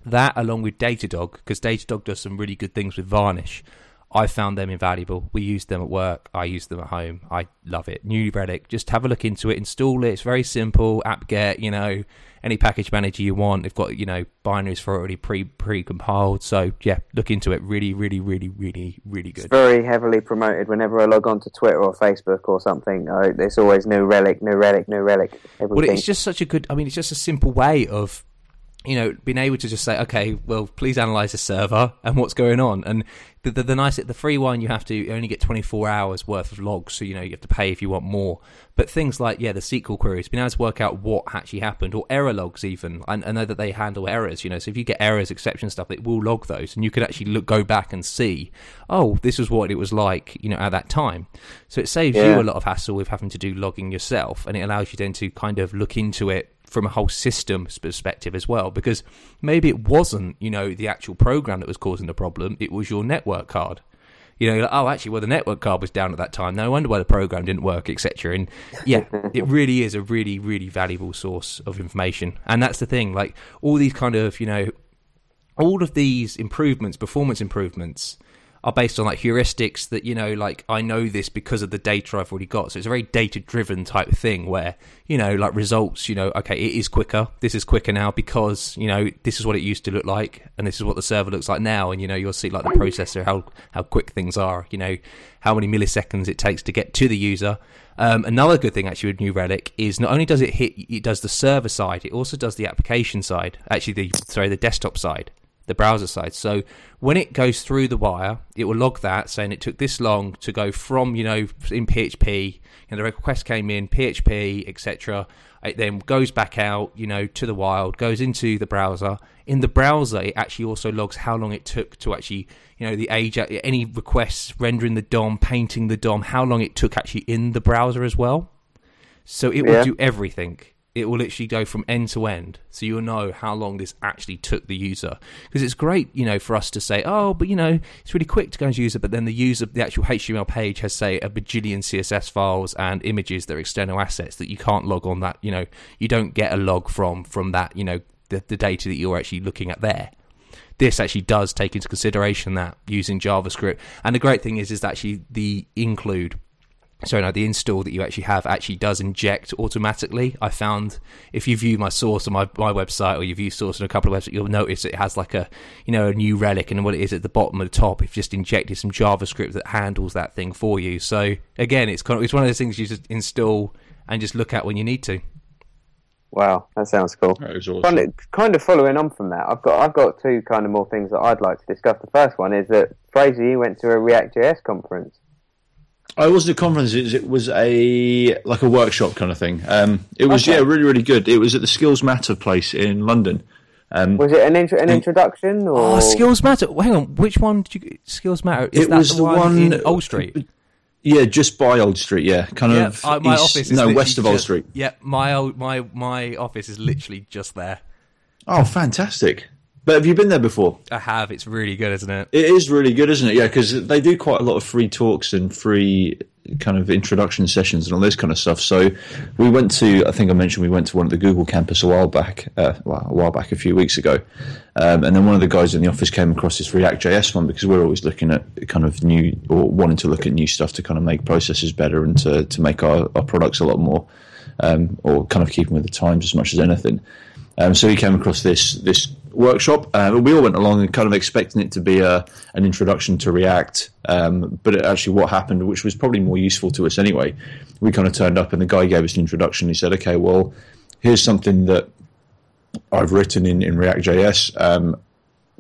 that along with Datadog because Datadog does some really good things with Varnish. I found them invaluable. We use them at work. I use them at home. I love it. New Relic. Just have a look into it. Install it. It's very simple. apt-get. You know, any package manager you want. They've got you know binaries for already pre pre compiled. So yeah, look into it. Really, really, really, really, really It's good. very heavily promoted whenever I log on to Twitter or Facebook or something. I, it's always new relic, new relic, new relic. Everything. Well, it's just such a good. I mean, it's just a simple way of, you know, being able to just say, okay, well, please analyze the server and what's going on. And the the, the nice, the free one, you have to you only get twenty four hours worth of logs, so you know you have to pay if you want more. But things like yeah, the SQL queries, being able to work out what actually happened, or error logs even. I, I know that they handle errors. You know, so if you get errors, exception stuff, it will log those, and you could actually look go back and see, oh, this is what it was like, you know, at that time. So it saves Yeah. you a lot of hassle with having to do logging yourself, and it allows you then to kind of look into it from a whole system perspective as well. Because maybe it wasn't, you know, the actual program that was causing the problem; it was your network card. You know, like, oh, actually, well, the network card was down at that time. No wonder why the program didn't work, etc. And yeah, it really is a really, really valuable source of information. And that's the thing, like all these kind of, you know, all of these improvements, performance improvements, are based on like heuristics that you know, like I know this because of the data I've already got. So it's a very data driven type of thing where you know, like results. You know, okay, it is quicker. This is quicker now because you know this is what it used to look like, and this is what the server looks like now. And you know, you'll see like the processor how how quick things are. You know, how many milliseconds it takes to get to the user. Um, another good thing actually with New Relic is not only does it hit, it does the server side, it also does the application side. Actually, the sorry, the desktop side the browser side. So when it goes through the wire, it will log that, saying it took this long to go from, you know, in PHP, and the request came in, PHP, etc. It then goes back out, you know, to the wild, goes into the browser. In the browser, it actually also logs how long it took to actually, you know, the age, any requests, rendering the DOM, painting the DOM, how long it took actually in the browser as well. So it will do everything. It will literally go from end to end, so you'll know how long this actually took the user. Because it's great, you know, for us to say, "Oh, but you know, it's really quick to go and user," but then the user, the actual HTML page has say a bajillion CSS files and images that are external assets that you can't log on. That you know, you don't get a log from from that, you know, the, the data that you're actually looking at there this actually does take into consideration that using JavaScript. And the great thing is, is actually the include, sorry, no, the install that you actually have actually does inject automatically. I found if you view my source on my, my website or you view source on a couple of websites, you'll notice it has like a, you know, a new relic and what it is at the bottom of the top. It's just injected some JavaScript that handles that thing for you. So again, it's kind of, it's one of those things you just install and just look at when you need to. wow, that sounds cool. That awesome. Kind of, kind of following on from that, I've got I've got two kind of more things that I'd like to discuss. The first one is that Fraser, you went to a React.js conference. Oh, it wasn't a conference. It was, it was a like a workshop kind of thing. Um, it was Okay. yeah, really really good. It was at the Skills Matter place in London. Um, Was it an intro, an introduction or Oh, skills matter. Hang on, which one did you? Skills matter. Is It that was the the one, one- in Old Street? yeah, just by Old Street. Yeah, kind Yeah, of I, my east- office is no west of Old just- Street. Yeah, my old, my my office is literally just there. Oh, fantastic! But have you been there before? I have. It's really good, isn't it? It is really good, isn't it? Yeah, because they do quite a lot of free talks and free kind of introduction sessions and all this kind of stuff. So we went to, I think I mentioned we went to one at the Google campus a while back, uh, well, a while back, a few weeks ago. Um, and then one of the guys in the office came across this React.js one because we're always looking at kind of new or wanting to look at new stuff to kind of make processes better and to, to make our, our products a lot more um, or kind of keeping with the times as much as anything. Um, so he came across this this workshop. Uh, we all went along and kind of expecting it to be a, an introduction to React, um, but it actually what happened, which was probably more useful to us anyway, we kind of turned up and the guy gave us an introduction. He said, "Okay, well, here's something that I've written in in React.js." Um,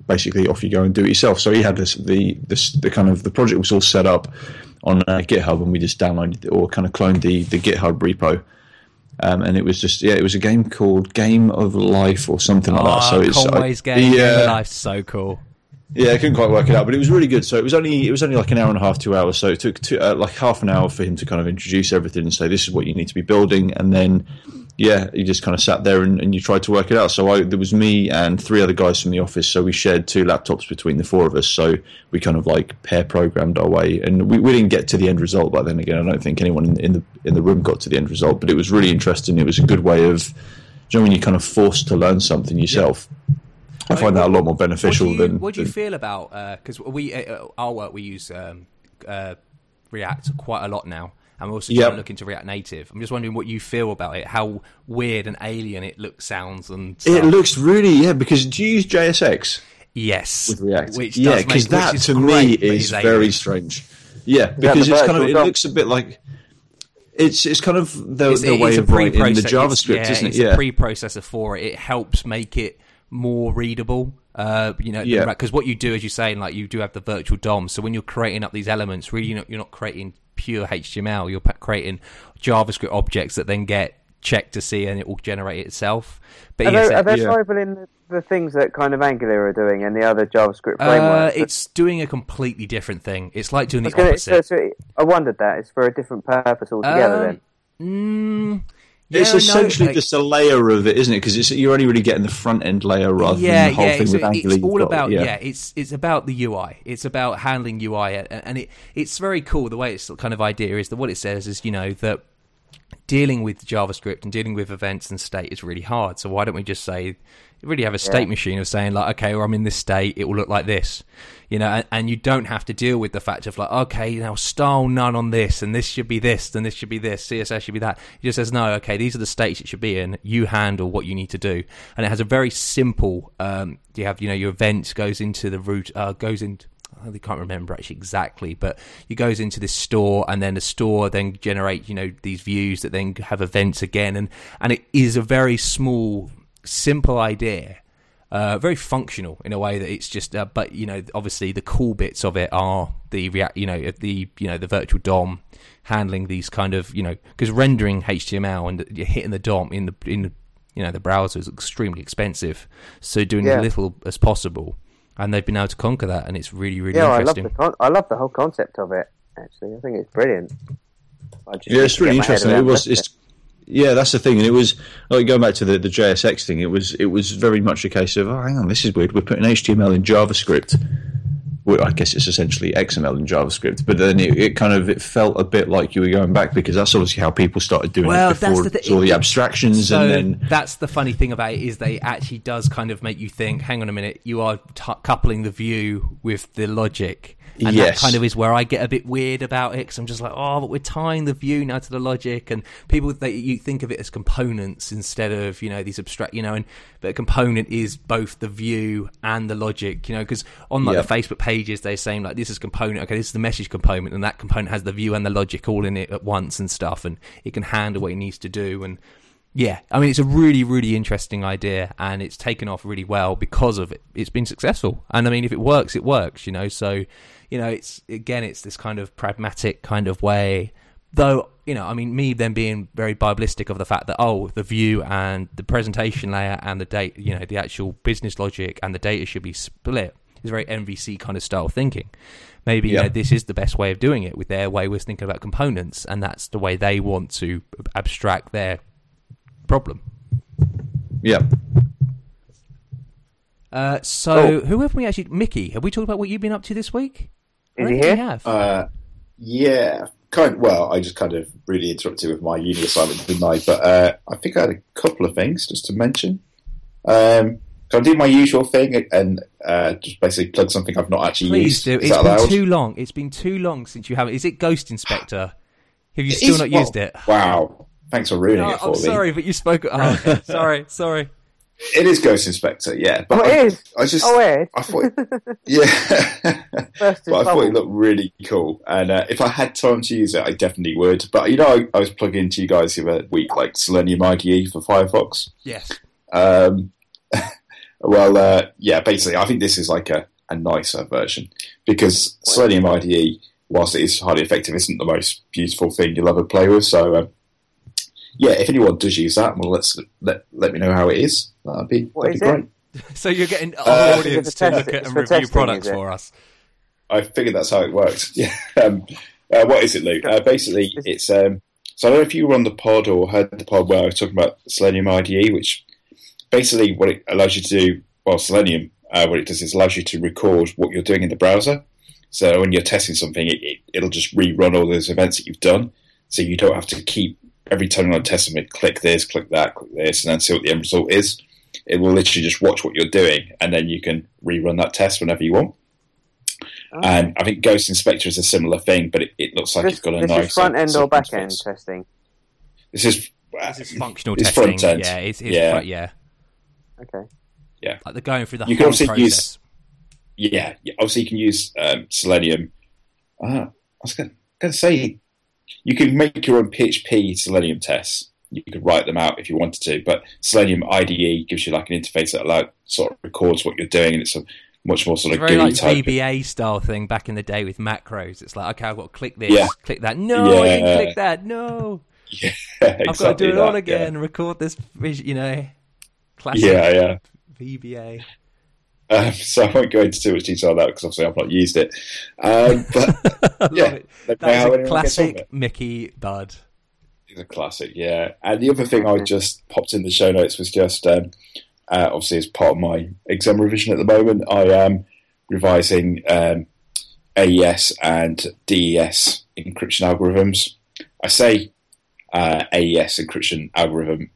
basically, off you go and do it yourself. So he had this the this the kind of the project was all set up on uh, GitHub, and we just downloaded or kind of cloned the the GitHub repo Um, and it was just yeah, it was a game called Game of Life or something like that. So Oh, it's Conway's I- game, yeah, Game of Life's so cool. yeah, I couldn't quite work it out, but it was really good. So it was only it was only like an hour and a half, two hours. So it took two, uh, like half an hour for him to kind of introduce everything and say this is what you need to be building, and then yeah, you just kind of sat there and, and you tried to work it out. So I, there was me and three other guys from the office. So we shared two laptops between the four of us. So we kind of like pair programmed our way, and we, we didn't get to the end result. But then again, I don't think anyone in, in the in the room got to the end result. But it was really interesting. It was a good way of, you know, when you're kind of forced to learn something yourself. I find that a lot more beneficial what you, than. What do you than- feel about? Because we uh, our work we use um, uh, React quite a lot now, and we're also Yep. trying to look into React Native. I'm just wondering what you feel about it, how weird and alien it looks, sounds, and stuff. It looks really yeah. Because do you use JSX yes with React? which yeah, because that which to me great, but is very alien. strange. Yeah, because the it's kind of it looks a bit like it's it's kind of the, It's- the it way of writing the JavaScript, yeah, isn't it? It's Yeah, a preprocessor for it. It helps make it more readable. Uh, you know, Yeah. because what you do, as you're saying, like you do have the virtual DOM. So when you're creating up these elements, really, you're not, you're not creating pure HTML. You're creating JavaScript objects that then get checked to see, and it will generate itself. But Are yes, they, are they yeah. rivaling the, the things that kind of Angular are doing and the other JavaScript uh, it's doing a completely different thing. It's like doing the gonna- opposite. so- so I wondered that it's for a different purpose altogether. Um, then Mm, it's yeah, no, essentially like- just a layer of it, isn't it? Because you're only really getting the front end layer rather yeah, than the whole yeah, thing it's, with Angular. it's all got. about yeah. yeah. it's it's about the UI. It's about handling UI, and, and it it's very cool. The way it's kind of idea is that what it says is you know that dealing with JavaScript and dealing with events and state is really hard. So why don't we just say really have a state machine of saying like, okay, well, I'm in this state, it will look like this, you know, and, and you don't have to deal with the fact of like, okay, now style none on this, and this should be this, and this should be this, CSS should be that. It just says no, okay, these are the states it should be in. You handle what you need to do, and it has a very simple. Um, you have you know your events goes into the root, uh, goes into I can't remember actually exactly, but it goes into this store, and then the store then generate you know these views that then have events again, and and it is a very small, simple idea, uh, very functional in a way that it's just. Uh, but you know, obviously the cool bits of it are the react, you know, the you know the virtual DOM handling these kind of you know because rendering HTML and you're hitting the DOM in the in the you know the browser is extremely expensive, so doing Yeah. as little as possible and they've been able to conquer that, and it's really, really yeah, I love interesting. the con- I love the whole concept of it. Actually, I think it's brilliant. I just Yeah, it's really get my head interesting. It around was. it. It's, yeah, that's the thing, and it was like going back to the, the JSX thing. It was it was very much a case of oh, hang on, this is weird. We're putting HTML in JavaScript. Well, I guess it's essentially XML in JavaScript, but then it, it kind of it felt a bit like you were going back because that's obviously how people started doing Well, it that's before the thi- it's all the abstractions So and then that's the funny thing about it is they actually does kind of make you think. Hang on a minute, you are t- coupling the view with the logic, and Yes. that kind of is where I get a bit weird about it because I'm just like, oh, but we're tying the view now to the logic, and people they you think of it as components instead of you know these abstract, you know, and but a component is both the view and the logic, you know, because on like Yeah. the Facebook pages they're saying like this is component, okay, this is the message component, and that component has the view and the logic all in it at once and stuff, and it can handle what it needs to do and yeah, I mean it's a really, really interesting idea, and it's taken off really well because of it. It's been successful, and I mean if it works, it works, you know. So, you know, it's again, it's this kind of pragmatic kind of way. Though, you know, I mean, me then being very biblistic of the fact that oh, the view and the presentation layer and the data, you know, the actual business logic and the data should be split is very MVC kind of style thinking. Maybe you know, this is the best way of doing it. With their way, was thinking about components, and that's the way they want to abstract their problem. yeah. Uh, so, Oh. who have we actually? Mickey, have we talked about what you've been up to this week? I Is he here? Uh, yeah, kind. Well, I just kind of really interrupted with my uni assignment, didn't I? But uh, I think I had a couple of things just to mention. Um, can I do my usual thing and uh, just basically plug something I've not actually Please used? do. Is It's that been allowed? too long. It's been too long since you haven't. Is it Ghost Inspector? Have you It still is- not well, used it? Wow. Thanks for ruining Oh, it for I'm me. sorry, but you spoke. Oh, okay. sorry, sorry. It is Ghost Inspector, yeah. But Oh, I, it is. I just, Oh, Ed. I thought, yeah. But I thought it looked really cool, and uh, if I had time to use it, I definitely would. But you know, I, I was plugging into you guys the other week, like Selenium IDE for Firefox. Yes. Um, well, uh, yeah, basically, I think this is like a, a nicer version because Selenium IDE, whilst it is highly effective, isn't the most beautiful thing you'll ever play with. So, um, yeah, if anyone does use that, well, let's let let me know how it is. That'd be What that'd is be great. So you're getting our Uh, audience to look at and review testing, products for us. I figured that's how it worked. Yeah. Um, uh, what is it, Luke? Uh, basically, it's um, so I don't know if you were on the pod or heard the pod where I was talking about Selenium IDE, which basically what it allows you to do. Well, Selenium, uh, what it does is allows you to record what you're doing in the browser. So when you're testing something, it, it, it'll just rerun all those events that you've done. So you don't have to keep every time you want to test something, click this, click that, click this, and then see what the end result is. It will literally just watch what you're doing, and then you can rerun that test whenever you want. Oh. And I think Ghost Inspector is a similar thing, but it, it looks like this it's got a this nice is front end or of back end testing. This is uh, This is functional it's testing. front end. Yeah, it's, it's Yeah. front- yeah. Okay. Like they're going through the You can whole also process. use- yeah, yeah. Obviously, you can use um, Selenium. Ah, I was going to say you can make your own PHP Selenium tests. You could write them out if you wanted to, but Selenium IDE gives you like an interface that allows sort of records what you're doing, and it's a much more sort of very GUI like type. VBA style thing back in the day with macros. It's like, okay, I've got to click this, Yeah. click that. No, I didn't Yeah. click that. No, Yeah, I've got to exactly do it that, all again. Record this, you know, classic Yeah, yeah. VBA. Um, so I won't go into too much detail on that because obviously I've not used it. Um, but Yeah. love it. let me That know a anyone gets on with classic. Mickey Budd. It's a classic, yeah. And the other thing I just popped in the show notes was just um, uh, obviously as part of my exam revision at the moment, I am revising um, AES and DES encryption algorithms. I say uh, AES encryption algorithm.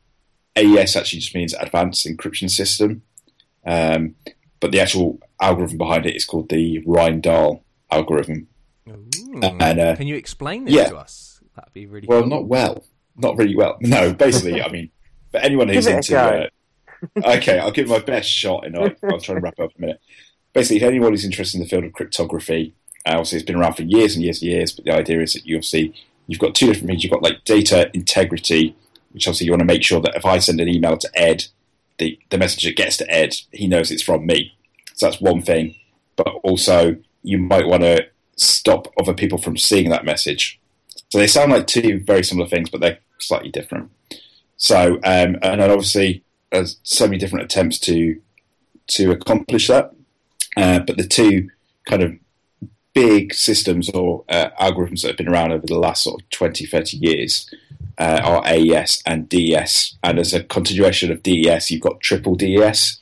AES actually just means Advanced Encryption System, um, but the actual algorithm behind it is called the Rijndael algorithm. Ooh. And, uh, Can you explain this yeah. to us? That'd be really Well, cool. not well, not really well. No, basically, I mean, for anyone who's Give it into, uh, okay, I'll give my best shot, and I'll, I'll try and wrap up in a minute. Basically, if anyone who's interested in the field of cryptography, uh, obviously it's been around for years and years and years. But the idea is that you obviously you've got two different things. You've got like data integrity, which obviously you want to make sure that if I send an email to Ed, the the message that gets to Ed, he knows it's from me. So that's one thing. But also, you might want to stop other people from seeing that message. So they sound like two very similar things, but they're slightly different. So, um, and obviously, there's so many different attempts to to accomplish that. Uh, but the two kind of big systems or uh, algorithms that have been around over the last sort of 20, 30 years uh, are AES and DES. And as a continuation of DES, you've got triple DES,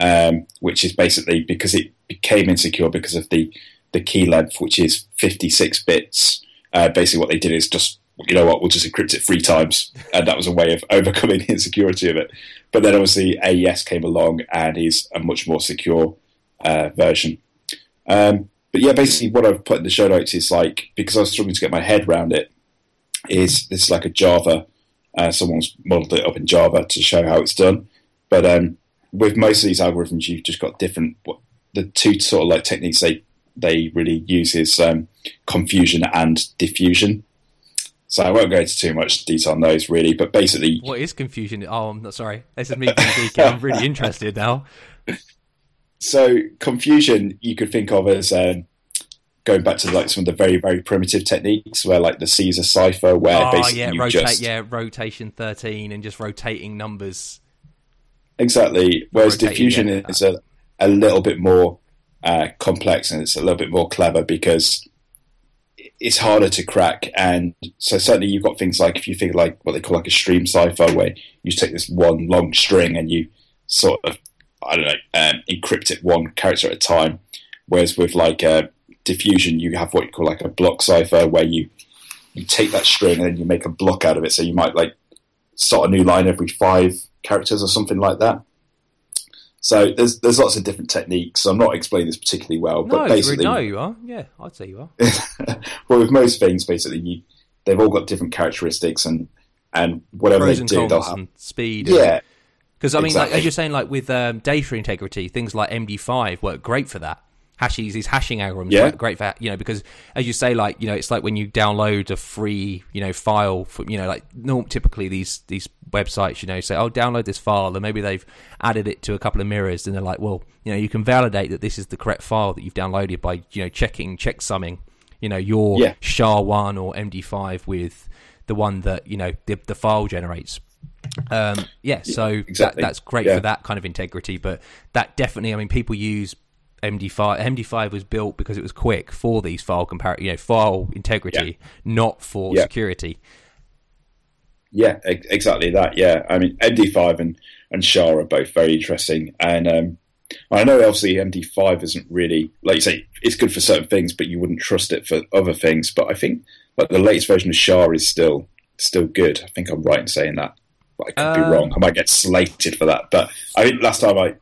um, which is basically because it became insecure because of the, the key length, which is 56 bits. Uh, basically, what they did is just, you know what, we'll just encrypt it three times. And that was a way of overcoming the insecurity of it. But then obviously AES came along and is a much more secure uh, version. Um, but yeah, basically what I've put in the show notes is like, because I was struggling to get my head around it, is this is like a Java, uh, someone's modeled it up in Java to show how it's done. But um, with most of these algorithms, you've just got different, what, the two sort of like techniques they, they really use is um, confusion and diffusion. So I won't go into too much detail on those really, but basically What is confusion? Oh, I'm not sorry. This is me being. I'm really interested now. so confusion you could think of as um, going back to like some of the very very primitive techniques where like the Caesar cipher where oh, basically yeah, rotate, just yeah, rotation 13 and just rotating numbers. Exactly. Whereas diffusion is a, a little bit more uh, complex and it's a little bit more clever because it's harder to crack. And so certainly you've got things like if you think like what they call like a stream cipher where you take this one long string and you sort of I don't know um, encrypt it one character at a time. Whereas with like uh, diffusion you have what you call like a block cipher where you you take that string and then you make a block out of it. So you might like start a new line every five characters or something like that so there's there's lots of different techniques I'm not explaining this particularly well but basically no, you are. Yeah, I'd say you are. well, with most things, basically, you, they've all got different characteristics, and and whatever Pros they and do, they'll have. speed. Yeah, Because I mean, like, as you're saying, like with um, data integrity, things like MD5 work great for that. Hashes, these hashing algorithms Yeah. work great for you know because as you say, like you know, it's like when you download a free you know file from you know like norm typically these these websites you know say oh download this file and maybe they've added it to a couple of mirrors and they're like well you know you can validate that this is the correct file that you've downloaded by you know checking checksumming You know, your Yeah. SHA one or MD5 with the one that you know the, the file generates. Um, yeah, so exactly. that, that's great Yeah. for that kind of integrity. But that definitely, I mean, people use MD5. MD5 was built because it was quick for these file compar- you know, file integrity, not for Yeah. security. Yeah, ex- exactly that. Yeah, I mean MD5 and and SHA are both very interesting, and um, I know obviously MD5 isn't really like you say it's good for certain things, but you wouldn't trust it for other things. But I think like the latest version of SHA is still still good. I think I'm right in saying that, but I could be Uh, wrong. I might get slated for that. But I think last time I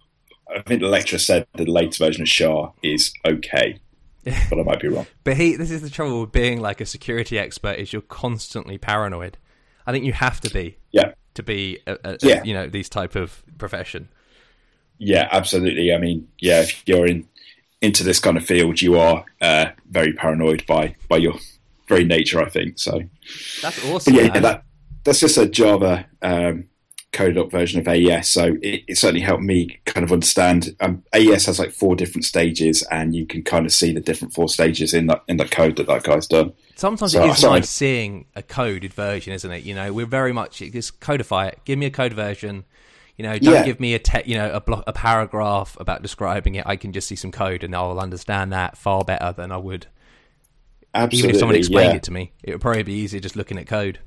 I think the lecturer said the latest version of SHA is okay, but I might be wrong. But he, this is the trouble with being like a security expert: is you're constantly paranoid. I think you have to be Yeah. to be, a, a, Yeah. you know, these type of profession. Yeah, absolutely. I mean, yeah, if you're in into this kind of field, you are uh, very paranoid by by your very nature, I think. So, That's but awesome. yeah, that that's just a Java um, coded up version of AES. So it, it certainly helped me kind of understand. Um, AES has like four different stages, and you can kind of see the different four stages in that in the code that that guy's done. Sometimes So- it is nice seeing a coded version, isn't it? You know, we're very much just codify it. Give me a code version. You know, don't Yeah. give me a te- you know a, blo- a paragraph about describing it. I can just see some code and I'll understand that far better than I would Absolutely, even if someone explained yeah. it to me. It would probably be easier just looking at code.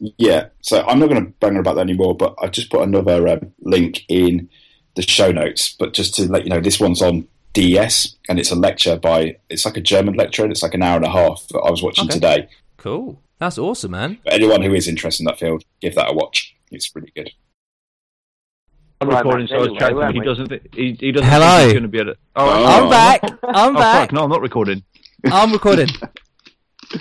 Yeah, so I'm not going to bang on about that anymore, but I just put another um, link in the show notes. But just to let you know, this one's on DES, and it's a lecture by it's like a German lecture, and it's like an hour and a half that I was watching Okay. today. Cool. That's awesome, man. But anyone who is interested in that field, give that a watch. It's really good. I'm recording, Matt, so I was anyway, chatting. weren't He doesn't. Th- he, he doesn't. Hello. Think he's going to be able to. Oh, I'm oh. back. I'm Oh, fuck! No, I'm not recording. I'm recording.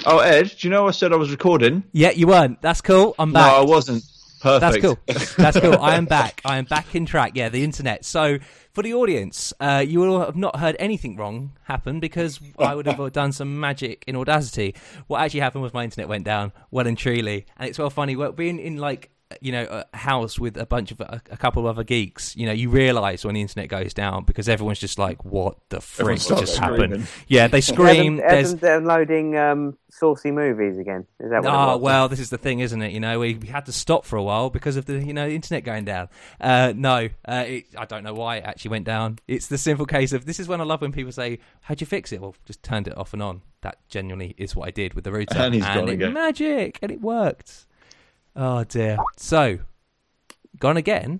Oh, Ed, do you know I said I was recording? yeah, you weren't. That's cool. I'm back. No. I wasn't. Perfect. That's cool. That's cool. I am back. I am back in track. Yeah, the internet. So for the audience, uh, you will have not heard anything wrong happen because I would have done some magic in Audacity. What actually happened was my internet went down well and truly, and it's well funny. Well, being in like you know a house with a bunch of a, a couple of other geeks, you know, you realise when the internet goes down because everyone's just like, "What the frick Everyone starts just screaming. happened?" Yeah, they scream. Adam, There's Adam downloading um, saucy movies again. Is that what Oh was? well, this is the thing, isn't it? You know, we, we had to stop for a while because of the you know internet going down. Uh, no, uh, it, I don't know why it actually went down. It's the simple case of this is when I love when people say, "How'd you fix it?" Well, just turned it off and on. That genuinely is what I did with the router, And he's gone it again. magic, and it worked. Oh dear. So, gone again.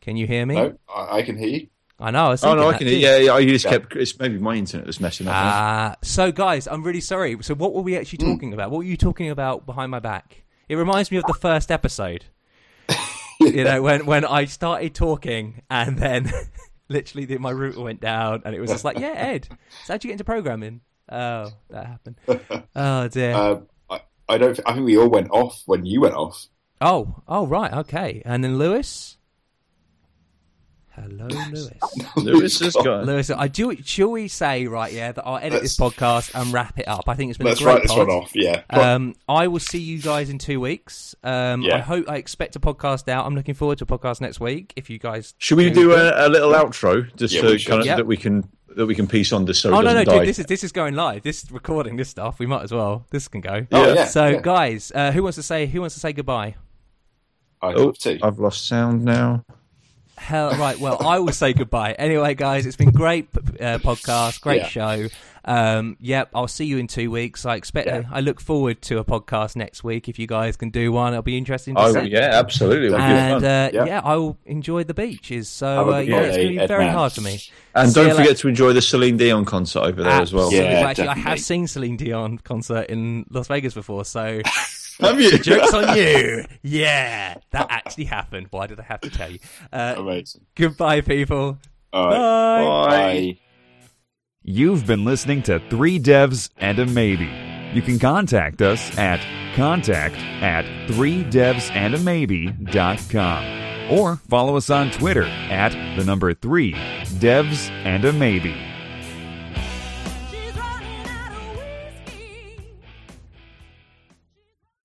Can you hear me? No, I, I can hear you. I know. I was Oh no, I can. hear. Yeah, yeah. I just Yeah. kept. It's maybe my internet was messing up. now. Ah, so guys, I'm really sorry. So what were we actually Hmm. talking about? What were you talking about behind my back? It reminds me of the first episode. you know, when when I started talking and then literally the, my router went down and it was just like, yeah, Ed, so how'd you get into programming? Oh, that happened. Oh dear. Um, I, don't. I think we all went off when you went off. oh, oh right, okay. And then Lewis. Hello, Lewis. Lewis has gone. Lewis, I do. Shall we say right? Yeah, that I'll edit this Let's- podcast and wrap it up. I think it's been Let's a great write this pod. one off. Yeah. Um, I will see you guys in two weeks. Um, Yeah. I hope I expect a podcast out. I'm looking forward to a podcast next week. If you guys, Should we do a, a little outro just Yeah, to should. kind of Yeah. that we can that we can piece on this so oh it no no doesn't die? dude, this is this is going live. This recording this stuff. We might as well. This can go. Oh, yeah, so yeah. guys, uh, who wants to say who wants to say goodbye? I oh, have to. I've lost sound now. Hell, right. Well, I will say goodbye. Anyway, guys, it's been great uh, podcast, great Yeah. show. Um, yep, I'll see you in two weeks. I expect. Yeah. I look forward to a podcast next week. If you guys can do one, it'll be interesting to Oh see. yeah, absolutely. And uh, yeah. Yeah. I will enjoy the beaches. So uh, yeah, it's going to be very hard for me. and see don't forget later. to enjoy the Celine Dion concert over there as well. Yeah, Well, actually, I have seen Celine Dion concert in Las Vegas before, so Have you? jokes on you. Yeah, that actually happened. Why did I have to tell you? Uh, Amazing. goodbye, people. All right. Bye. Bye. You've been listening to Three Devs and a Maybe. You can contact us at contact at 3devsandamaybe.com or follow us on Twitter at the number 3 devs and a maybe.